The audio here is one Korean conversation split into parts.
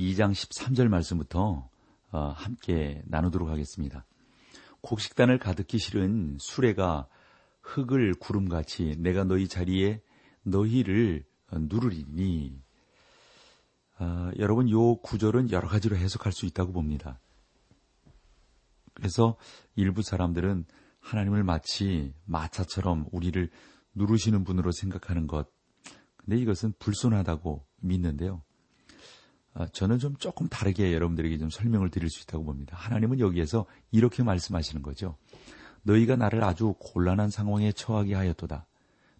2장 13절 말씀부터 어, 함께 나누도록 하겠습니다. 곡식단을 가득히 실은 수레가 흙을 구름같이 내가 너희 자리에 너희를 누르리니 어, 여러분 요 구절은 여러 가지로 해석할 수 있다고 봅니다. 그래서 일부 사람들은 하나님을 마치 마차처럼 우리를 누르시는 분으로 생각하는 것. 근데 이것은 불손하다고 믿는데요. 아, 저는 좀 조금 다르게 여러분들에게 좀 설명을 드릴 수 있다고 봅니다. 하나님은 여기에서 이렇게 말씀하시는 거죠. 너희가 나를 아주 곤란한 상황에 처하게 하였도다.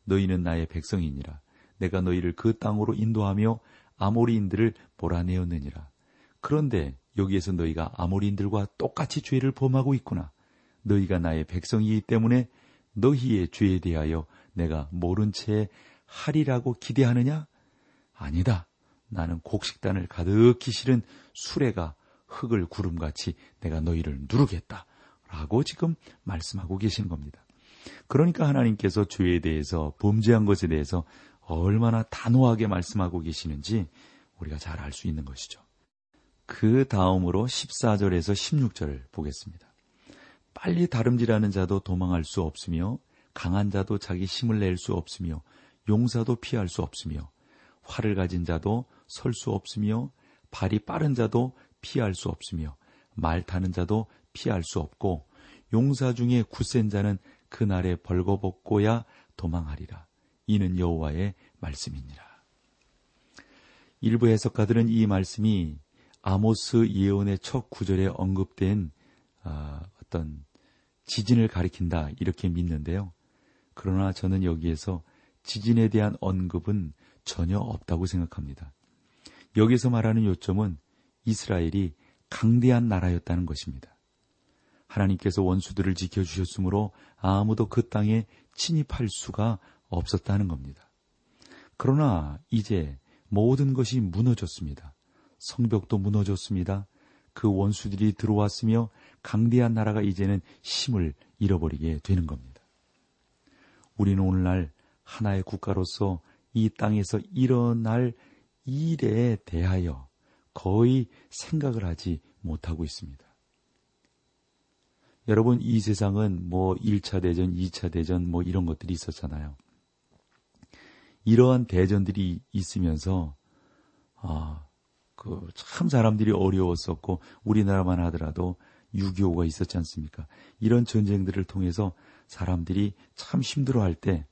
너희는 나의 백성이니라. 내가 너희를 그 땅으로 인도하며 아모리인들을 몰아내었느니라. 그런데 여기에서 너희가 아모리인들과 똑같이 죄를 범하고 있구나. 너희가 나의 백성이기 때문에 너희의 죄에 대하여 내가 모른 채 하리라고 기대하느냐? 아니다. 나는 곡식단을 가득히 실은 수레가 흙을 구름같이 내가 너희를 누르겠다. 라고 지금 말씀하고 계신 겁니다. 그러니까 하나님께서 죄에 대해서 범죄한 것에 대해서 얼마나 단호하게 말씀하고 계시는지 우리가 잘 알 수 있는 것이죠. 그 다음으로 14절에서 16절을 보겠습니다. 빨리 다름질하는 자도 도망할 수 없으며 강한 자도 자기 힘을 낼 수 없으며 용사도 피할 수 없으며 활을 가진 자도 설 수 없으며 발이 빠른 자도 피할 수 없으며 말 타는 자도 피할 수 없고 용사 중에 굳센 자는 그날에 벌거벗고야 도망하리라. 이는 여호와의 말씀이니라. 일부 해석가들은 이 말씀이 아모스 예언의 첫 구절에 언급된 아, 어떤 지진을 가리킨다 이렇게 믿는데요. 그러나 저는 여기에서 지진에 대한 언급은 전혀 없다고 생각합니다. 여기서 말하는 요점은 이스라엘이 강대한 나라였다는 것입니다. 하나님께서 원수들을 지켜주셨으므로 아무도 그 땅에 침입할 수가 없었다는 겁니다. 그러나 이제 모든 것이 무너졌습니다. 성벽도 무너졌습니다. 그 원수들이 들어왔으며 강대한 나라가 이제는 힘을 잃어버리게 되는 겁니다. 우리는 오늘날 하나의 국가로서 이 땅에서 일어날 일에 대하여 거의 생각을 하지 못하고 있습니다. 여러분, 이 세상은 뭐 1차 대전, 2차 대전 뭐 이런 것들이 있었잖아요. 이러한 대전들이 있으면서, 아, 그, 참 사람들이 어려웠었고, 우리나라만 하더라도 6.25가 있었지 않습니까? 이런 전쟁들을 통해서 사람들이 참 힘들어 할 때,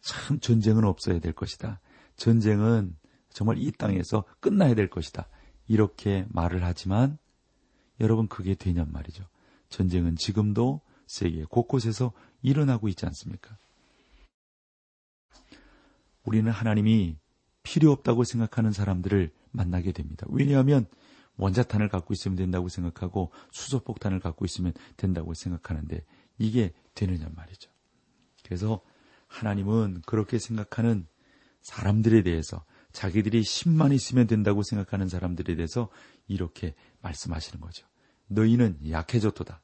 참 전쟁은 없어야 될 것이다. 전쟁은 정말 이 땅에서 끝나야 될 것이다. 이렇게 말을 하지만, 여러분 그게 되냔 말이죠. 전쟁은 지금도 세계 곳곳에서 일어나고 있지 않습니까? 우리는 하나님이 필요 없다고 생각하는 사람들을 만나게 됩니다. 왜냐하면 원자탄을 갖고 있으면 된다고 생각하고 수소폭탄을 갖고 있으면 된다고 생각하는데 이게 되느냐 말이죠. 그래서 하나님은 그렇게 생각하는 사람들에 대해서 자기들이 힘만 있으면 된다고 생각하는 사람들에 대해서 이렇게 말씀하시는 거죠. 너희는 약해졌도다.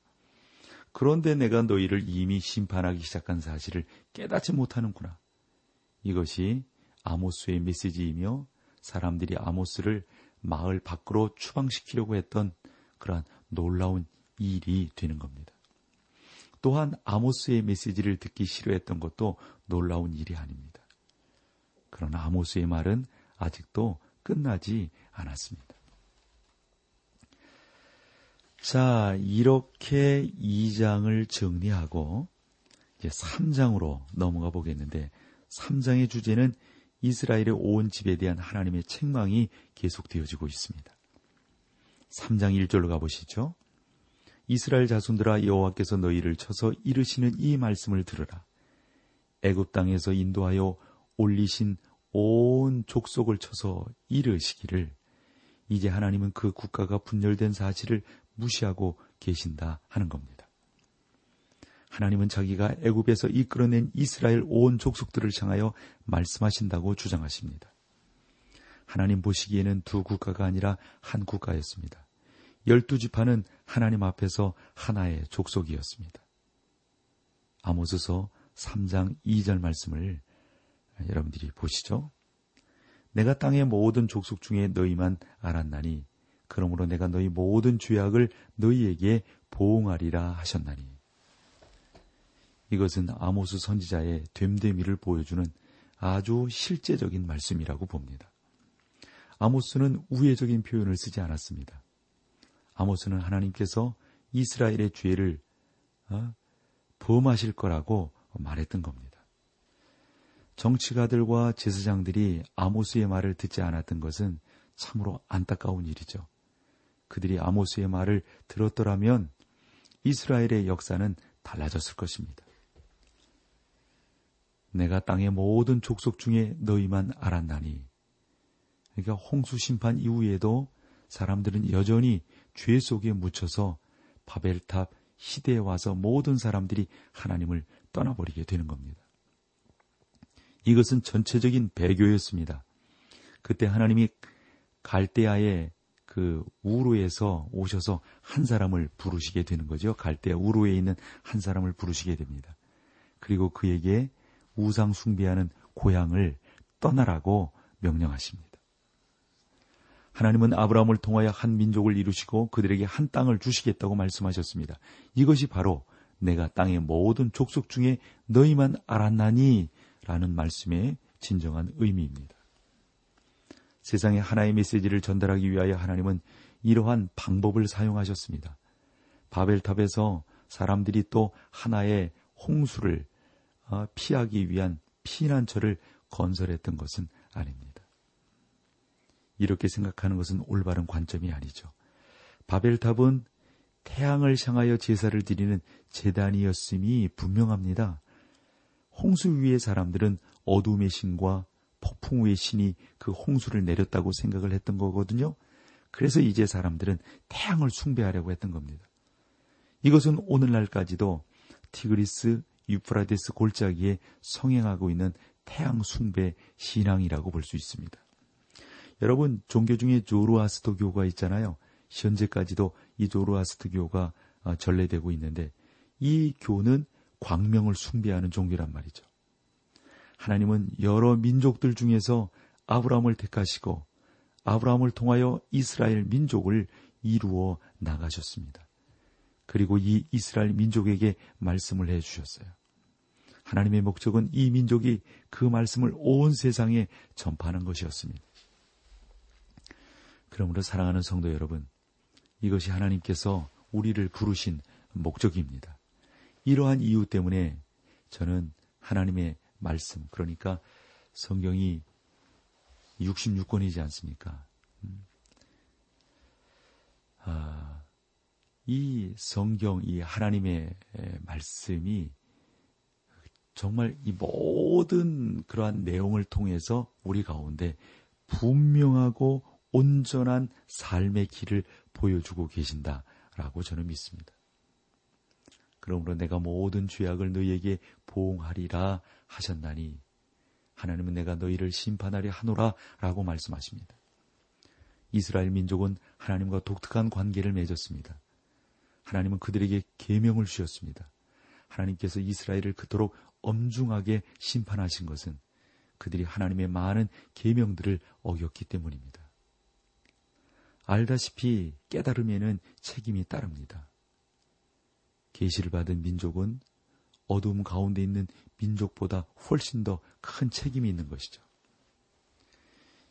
그런데 내가 너희를 이미 심판하기 시작한 사실을 깨닫지 못하는구나. 이것이 아모스의 메시지이며 사람들이 아모스를 마을 밖으로 추방시키려고 했던 그러한 놀라운 일이 되는 겁니다. 또한 아모스의 메시지를 듣기 싫어했던 것도 놀라운 일이 아닙니다. 그러나 아모스의 말은 아직도 끝나지 않았습니다. 자, 이렇게 2장을 정리하고 이제 3장으로 넘어가 보겠는데 3장의 주제는 이스라엘의 온 집에 대한 하나님의 책망이 계속되어지고 있습니다. 3장 1절로 가보시죠. 이스라엘 자손들아 여호와께서 너희를 쳐서 이르시는 이 말씀을 들으라. 애굽 땅에서 인도하여 올리신 온 족속을 쳐서 이르시기를 이제 하나님은 그 국가가 분열된 사실을 무시하고 계신다 하는 겁니다. 하나님은 자기가 애굽에서 이끌어낸 이스라엘 온 족속들을 향하여 말씀하신다고 주장하십니다. 하나님 보시기에는 두 국가가 아니라 한 국가였습니다. 열두 지파는 하나님 앞에서 하나의 족속이었습니다. 아모스서 3장 2절 말씀을 여러분들이 보시죠. 내가 땅의 모든 족속 중에 너희만 알았나니 그러므로 내가 너희 모든 죄악을 너희에게 보응하리라 하셨나니 이것은 아모스 선지자의 됨됨이를 보여주는 아주 실제적인 말씀이라고 봅니다. 아모스는 우회적인 표현을 쓰지 않았습니다. 아모스는 하나님께서 이스라엘의 죄를 어, 범하실 거라고 말했던 겁니다. 정치가들과 제사장들이 아모스의 말을 듣지 않았던 것은 참으로 안타까운 일이죠. 그들이 아모스의 말을 들었더라면 이스라엘의 역사는 달라졌을 것입니다. 내가 땅의 모든 족속 중에 너희만 알았나니. 그러니까 홍수 심판 이후에도 사람들은 여전히 죄 속에 묻혀서 바벨탑 시대에 와서 모든 사람들이 하나님을 떠나버리게 되는 겁니다. 이것은 전체적인 배교였습니다. 그때 하나님이 갈대아의 그 우루에서 오셔서 한 사람을 부르시게 되는 거죠. 갈대아 우루에 있는 한 사람을 부르시게 됩니다. 그리고 그에게 우상 숭배하는 고향을 떠나라고 명령하십니다. 하나님은 아브라함을 통하여 한 민족을 이루시고 그들에게 한 땅을 주시겠다고 말씀하셨습니다. 이것이 바로 내가 땅의 모든 족속 중에 너희만 알았나니 라는 말씀의 진정한 의미입니다. 세상에 하나의 메시지를 전달하기 위하여 하나님은 이러한 방법을 사용하셨습니다. 바벨탑에서 사람들이 또 하나의 홍수를 어, 피하기 위한 피난처를 건설했던 것은 아닙니다. 이렇게 생각하는 것은 올바른 관점이 아니죠. 바벨탑은 태양을 향하여 제사를 드리는 재단이었음이 분명합니다. 홍수 위의 사람들은 어둠의 신과 폭풍 우의 신이 그 홍수를 내렸다고 생각을 했던 거거든요. 그래서 이제 사람들은 태양을 숭배하려고 했던 겁니다. 이것은 오늘날까지도 티그리스 유프라데스 골짜기에 성행하고 있는 태양 숭배 신앙이라고 볼 수 있습니다. 여러분 종교 중에 조르아스토교가 있잖아요. 현재까지도 이 조르아스토교가 어, 전래되고 있는데 이 교는 광명을 숭배하는 종교란 말이죠. 하나님은 여러 민족들 중에서 아브라함을 택하시고 아브라함을 통하여 이스라엘 민족을 이루어 나가셨습니다. 그리고 이 이스라엘 민족에게 말씀을 해 주셨어요. 하나님의 목적은 이 민족이 그 말씀을 온 세상에 전파하는 것이었습니다. 그러므로 사랑하는 성도 여러분, 이것이 하나님께서 우리를 부르신 목적입니다. 이러한 이유 때문에 저는 하나님의 말씀, 그러니까 성경이 66권이지 않습니까? 음. 아, 이 성경, 이 하나님의 말씀이 정말 이 모든 그러한 내용을 통해서 우리 가운데 분명하고 온전한 삶의 길을 보여주고 계신다라고 저는 믿습니다. 그러므로 내가 모든 죄악을 너희에게 보응하리라 하셨나니 하나님은 내가 너희를 심판하리 하노라 라고 말씀하십니다. 이스라엘 민족은 하나님과 독특한 관계를 맺었습니다. 하나님은 그들에게 계명을 주셨습니다. 하나님께서 이스라엘을 그토록 엄중하게 심판하신 것은 그들이 하나님의 많은 계명들을 어겼기 때문입니다. 알다시피 깨달음에는 책임이 따릅니다. 계시를 받은 민족은 어두움 가운데 있는 민족보다 훨씬 더 큰 책임이 있는 것이죠.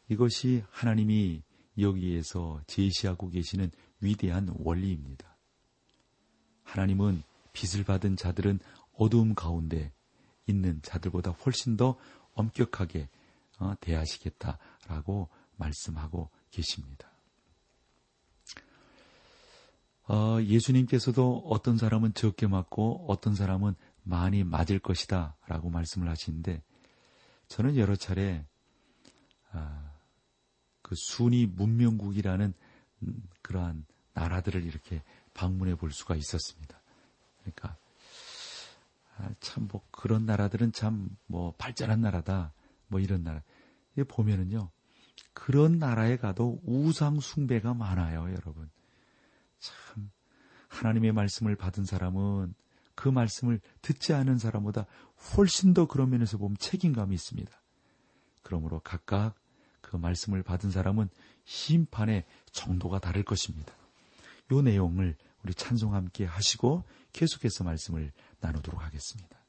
이것이 하나님이 여기에서 제시하고 계시는 위대한 원리입니다. 하나님은 빛을 받은 자들은 어두움 가운데 있는 자들보다 훨씬 더 엄격하게 어, 대하시겠다라고 말씀하고 계십니다. 어, 예수님께서도 어떤 사람은 적게 맞고 어떤 사람은 많이 맞을 것이다 라고 말씀을 하시는데 저는 여러 차례 아, 그 순위 문명국이라는 음, 그러한 나라들을 이렇게 방문해 볼 수가 있었습니다. 그러니까 아, 참뭐 그런 나라들은 참 뭐 발전한 나라다 뭐 이런 나라 보면은요 그런 나라에 가도 우상 숭배가 많아요 여러분 참 하나님의 말씀을 받은 사람은 그 말씀을 듣지 않은 사람보다 훨씬 더 그런 면에서 보면 책임감이 있습니다. 그러므로 각각 그 말씀을 받은 사람은 심판의 정도가 다를 것입니다. 이 내용을 우리 찬송 함께 하시고 계속해서 말씀을 나누도록 하겠습니다.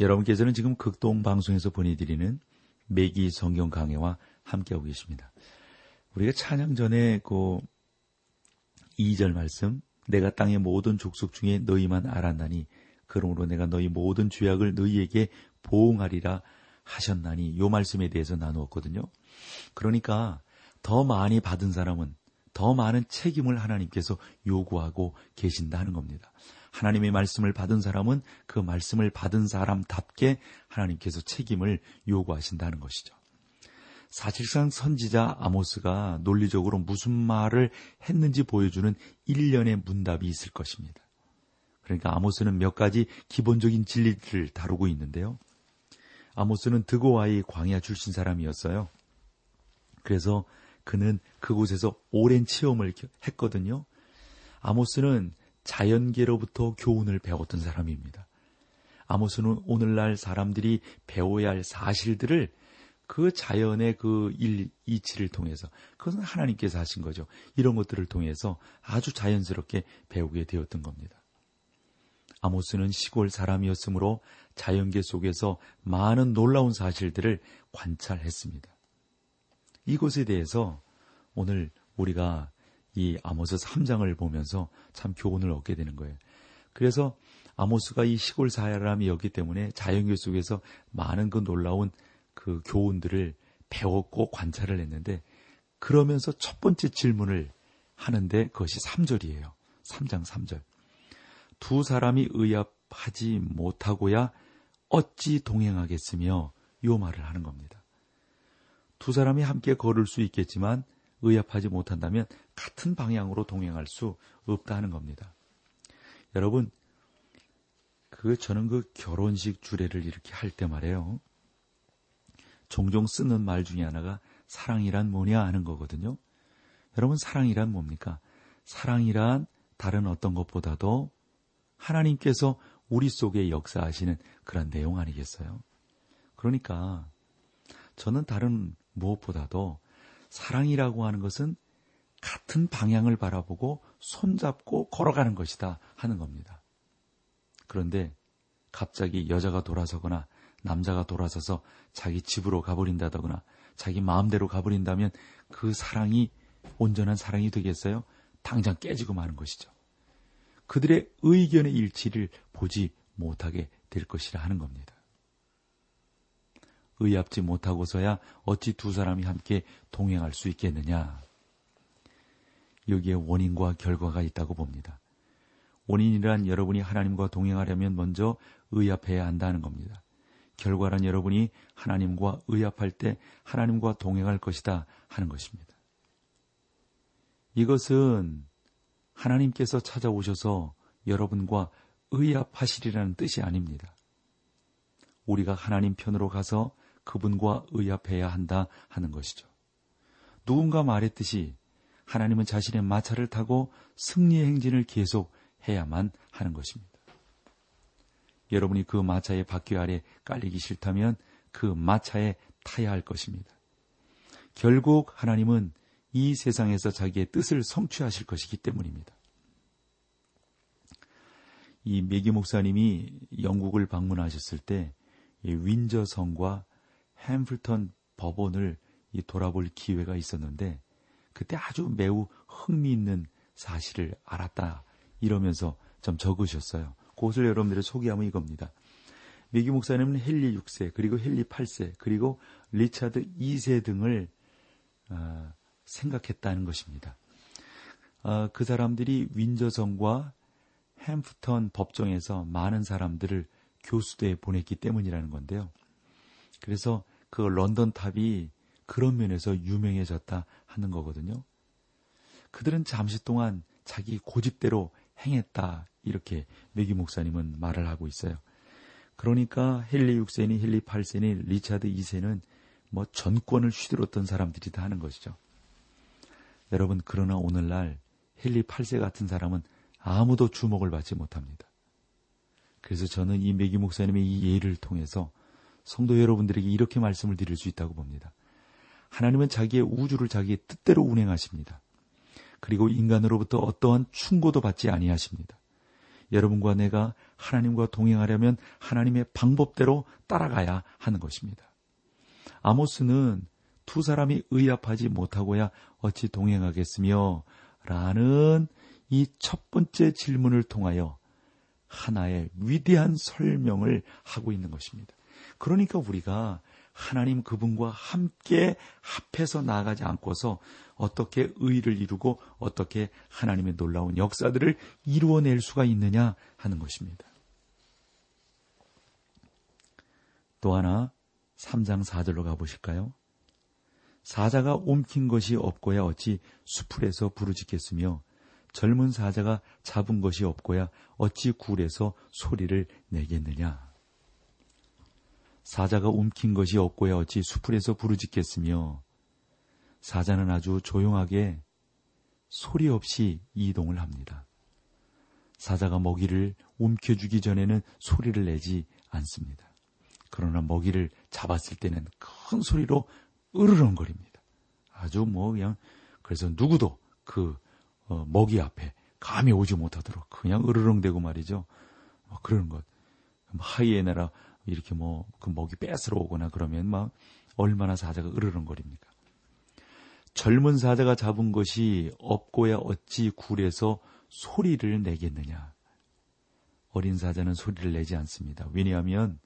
여러분께서는 지금 극동 방송에서 보내드리는 매기 성경 강해와 함께하고 계십니다. 우리가 찬양 전에 그 2절 말씀, 내가 땅의 모든 족속 중에 너희만 알았나니, 그러므로 내가 너희 모든 죄악을 너희에게 보응하리라 하셨나니, 요 말씀에 대해서 나누었거든요. 그러니까 더 많이 받은 사람은 더 많은 책임을 하나님께서 요구하고 계신다 하는 겁니다. 하나님의 말씀을 받은 사람은 그 말씀을 받은 사람답게 하나님께서 책임을 요구하신다는 것이죠. 사실상 선지자 아모스가 논리적으로 무슨 말을 했는지 보여주는 일련의 문답이 있을 것입니다. 그러니까 아모스는 몇 가지 기본적인 진리들을 다루고 있는데요. 아모스는 드고와의 광야 출신 사람이었어요. 그래서 그는 그곳에서 오랜 체험을 했거든요. 아모스는 자연계로부터 교훈을 배웠던 사람입니다. 아모스는 오늘날 사람들이 배워야 할 사실들을 그 자연의 그 일, 이치를 통해서 그것은 하나님께서 하신 거죠. 이런 것들을 통해서 아주 자연스럽게 배우게 되었던 겁니다. 아모스는 시골 사람이었으므로 자연계 속에서 많은 놀라운 사실들을 관찰했습니다. 이것에 대해서 오늘 우리가 이 아모스 3장을 보면서 참 교훈을 얻게 되는 거예요. 그래서 아모스가 이 시골 사람이었기 때문에 자연계 속에서 많은 그 놀라운 그 교훈들을 배웠고 관찰을 했는데 그러면서 첫 번째 질문을 하는데 그것이 3절이에요. 3장 3절. 두 사람이 의합하지 못하고야 어찌 동행하겠으며 요 말을 하는 겁니다. 두 사람이 함께 걸을 수 있겠지만 의합하지 못한다면 같은 방향으로 동행할 수 없다는 겁니다. 여러분, 그 저는 그 결혼식 주례를 이렇게 할 때 말이에요. 종종 쓰는 말 중에 하나가 사랑이란 뭐냐 하는 거거든요. 여러분 사랑이란 뭡니까? 사랑이란 다른 어떤 것보다도 하나님께서 우리 속에 역사하시는 그런 내용 아니겠어요? 그러니까 저는 다른 무엇보다도 사랑이라고 하는 것은 같은 방향을 바라보고 손잡고 걸어가는 것이다 하는 겁니다. 그런데 갑자기 여자가 돌아서거나 남자가 돌아서서 자기 집으로 가버린다거나 자기 마음대로 가버린다면 그 사랑이 온전한 사랑이 되겠어요? 당장 깨지고 마는 것이죠. 그들의 의견의 일치를 보지 못하게 될 것이라 하는 겁니다. 의합지 못하고서야 어찌 두 사람이 함께 동행할 수 있겠느냐. 여기에 원인과 결과가 있다고 봅니다. 원인이란 여러분이 하나님과 동행하려면 먼저 의합해야 한다는 겁니다. 결과란 여러분이 하나님과 의합할 때 하나님과 동행할 것이다 하는 것입니다. 이것은 하나님께서 찾아오셔서 여러분과 의합하시리라는 뜻이 아닙니다. 우리가 하나님 편으로 가서 그분과 의합해야 한다 하는 것이죠. 누군가 말했듯이 하나님은 자신의 마차를 타고 승리의 행진을 계속 해야만 하는 것입니다. 여러분이 그 마차의 바퀴 아래 깔리기 싫다면 그 마차에 타야 할 것입니다. 결국 하나님은 이 세상에서 자기의 뜻을 성취하실 것이기 때문입니다. 이 메기 목사님이 영국을 방문하셨을 때 윈저성과 햄플턴 법원을 돌아볼 기회가 있었는데 그때 아주 매우 흥미있는 사실을 알았다 이러면서 좀 적으셨어요. 그것을 여러분들이 소개하면 이겁니다. 맥기 목사님은 헨리 6세, 그리고 헨리 8세, 그리고 리차드 2세 등을 어, 생각했다는 것입니다. 어, 그 사람들이 윈저성과 햄프턴 법정에서 많은 사람들을 교수대에 보냈기 때문이라는 건데요. 그래서 그 런던 탑이 그런 면에서 유명해졌다 하는 거거든요. 그들은 잠시 동안 자기 고집대로 행했다 이렇게 메기 목사님은 말을 하고 있어요. 그러니까 헨리 6세니 헨리 8세니 리차드 2세는 뭐 전권을 휘두르던 사람들이다 하는 것이죠. 여러분 그러나 오늘날 헨리 8세 같은 사람은 아무도 주목을 받지 못합니다. 그래서 저는 이 메기 목사님의 이 예를 통해서 성도 여러분들에게 이렇게 말씀을 드릴 수 있다고 봅니다. 하나님은 자기의 우주를 자기의 뜻대로 운행하십니다. 그리고 인간으로부터 어떠한 충고도 받지 아니하십니다. 여러분과 내가 하나님과 동행하려면 하나님의 방법대로 따라가야 하는 것입니다. 아모스는 두 사람이 의합하지 못하고야 어찌 동행하겠으며 라는 이 첫 번째 질문을 통하여 하나의 위대한 설명을 하고 있는 것입니다. 그러니까 우리가 하나님 그분과 함께 합해서 나아가지 않고서 어떻게 의를 이루고 어떻게 하나님의 놀라운 역사들을 이루어낼 수가 있느냐 하는 것입니다. 또 하나 3장 4절로 가보실까요? 사자가 옮긴 것이 없고야 어찌 수풀에서 부르짖겠으며 젊은 사자가 잡은 것이 없고야 어찌 굴에서 소리를 내겠느냐. 사자가 움킨 것이 없고야 어찌 수풀에서 부르짖겠으며 사자는 아주 조용하게 소리 없이 이동을 합니다. 사자가 먹이를 움켜주기 전에는 소리를 내지 않습니다. 그러나 먹이를 잡았을 때는 큰 소리로 으르렁거립니다. 아주 뭐 그냥 그래서 누구도 그 어, 먹이 앞에 감이 오지 못하도록 그냥 으르렁대고 말이죠. 뭐 그런 것. 하이에나라 이렇게 뭐 그 먹이 뺏으러 오거나 그러면 막 얼마나 사자가 으르렁거립니까? 젊은 사자가 잡은 것이 없고야 어찌 굴에서 소리를 내겠느냐. 어린 사자는 소리를 내지 않습니다. 왜냐하면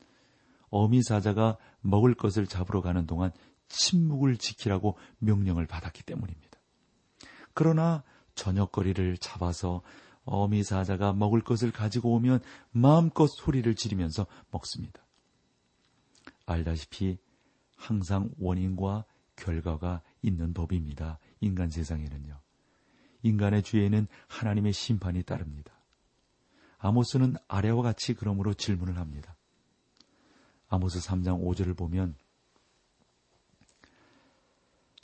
어미 사자가 먹을 것을 잡으러 가는 동안 침묵을 지키라고 명령을 받았기 때문입니다. 그러나 저녁거리를 잡아서 어미 사자가 먹을 것을 가지고 오면 마음껏 소리를 지르면서 먹습니다. 알다시피 항상 원인과 결과가 있는 법입니다. 인간 세상에는요. 인간의 죄에는 하나님의 심판이 따릅니다. 아모스는 아래와 같이 그러므로 질문을 합니다. 아모스 3장 5절을 보면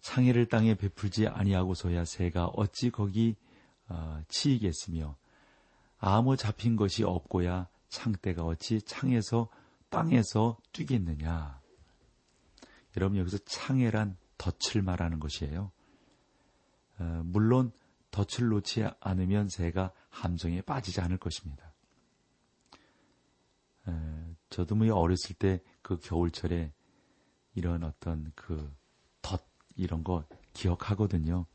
창해를 땅에 베풀지 아니하고서야 새가 어찌 거기 어, 치이겠으며 아무 잡힌 것이 없고야 창대가 어찌 창에서 땅에서 뛰겠느냐. 여러분 여기서 창해란 덫을 말하는 것이에요. 어, 물론 덫을 놓지 않으면 새가 함정에 빠지지 않을 것입니다. 에, 저도 뭐 어렸을 때 그 겨울철에 이런 어떤 그 덫 이런 거 기억하거든요.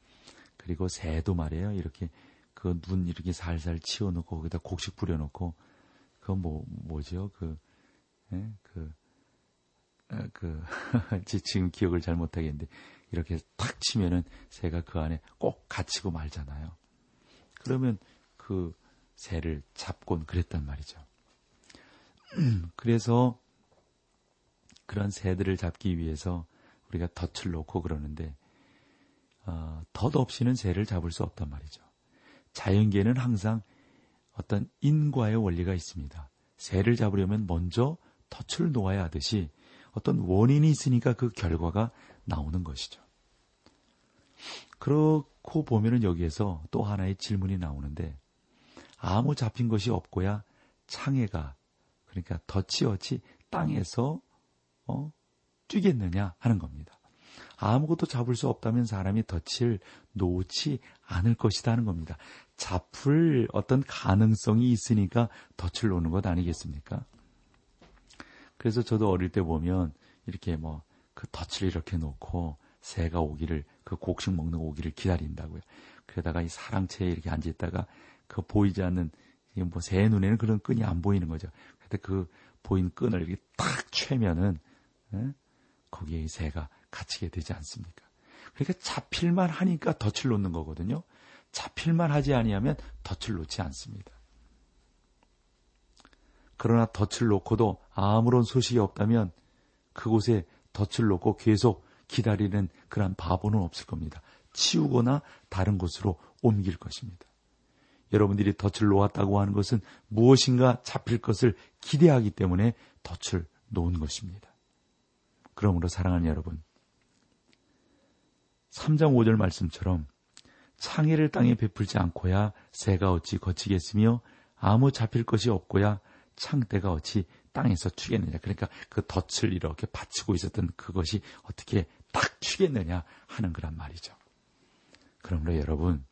그리고 새도 말이에요. 이렇게 그 눈 이렇게 살살 치워놓고 거기다 곡식 뿌려놓고 그 뭐 뭐죠? 그 예? 그, 어, 그, 지금 기억을 잘 못하겠는데, 이렇게 탁 치면은 새가 그 안에 꼭 갇히고 말잖아요. 그러면 그 새를 잡곤 그랬단 말이죠. 그래서 그런 새들을 잡기 위해서 우리가 덫을 놓고 그러는데, 어, 덫 없이는 새를 잡을 수 없단 말이죠. 자연계에는 항상 어떤 인과의 원리가 있습니다. 새를 잡으려면 먼저 덫을 놓아야 하듯이 어떤 원인이 있으니까 그 결과가 나오는 것이죠. 그렇고 보면은 여기에서 또 하나의 질문이 나오는데 아무 잡힌 것이 없고야 창해가 그러니까 덫이 어찌 땅에서 어, 뛰겠느냐 하는 겁니다. 아무것도 잡을 수 없다면 사람이 덫을 놓지 않을 것이다 하는 겁니다. 잡을 어떤 가능성이 있으니까 덫을 놓는 것 아니겠습니까? 그래서 저도 어릴 때 보면 이렇게 뭐 그 덫을 이렇게 놓고 새가 오기를 그 곡식 먹는 오기를 기다린다고요. 그러다가 이 사랑채에 이렇게 앉아 있다가 그 보이지 않는 뭐새 눈에는 그런 끈이 안 보이는 거죠. 근데 그 보인 끈을 이렇게 탁 채면은 에? 예? 거기에 이 새가 갇히게 되지 않습니까? 그러니까 잡힐만 하니까 덫을 놓는 거거든요. 잡힐만 하지 아니하면 덫을 놓지 않습니다. 그러나 덫을 놓고도 아무런 소식이 없다면 그곳에 덫을 놓고 계속 기다리는 그러한 바보는 없을 겁니다. 치우거나 다른 곳으로 옮길 것입니다. 여러분들이 덫을 놓았다고 하는 것은 무엇인가 잡힐 것을 기대하기 때문에 덫을 놓은 것입니다. 그러므로 사랑하는 여러분, 3장 5절 말씀처럼 창해를 땅에 베풀지 않고야 새가 어찌 거치겠으며 아무 잡힐 것이 없고야 창대가 어찌 땅에서 튀겠느냐. 그러니까 그 덫을 이렇게 받치고 있었던 그것이 어떻게 딱 튀겠느냐 하는 거란 말이죠. 그러므로 여러분,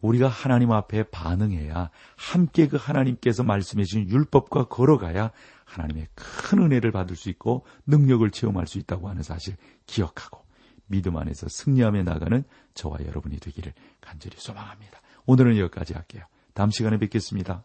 우리가 하나님 앞에 반응해야 함께 그 하나님께서 말씀해 주신 율법과 걸어가야 하나님의 큰 은혜를 받을 수 있고 능력을 체험할 수 있다고 하는 사실 기억하고 믿음 안에서 승리하며 나가는 저와 여러분이 되기를 간절히 소망합니다. 오늘은 여기까지 할게요. 다음 시간에 뵙겠습니다.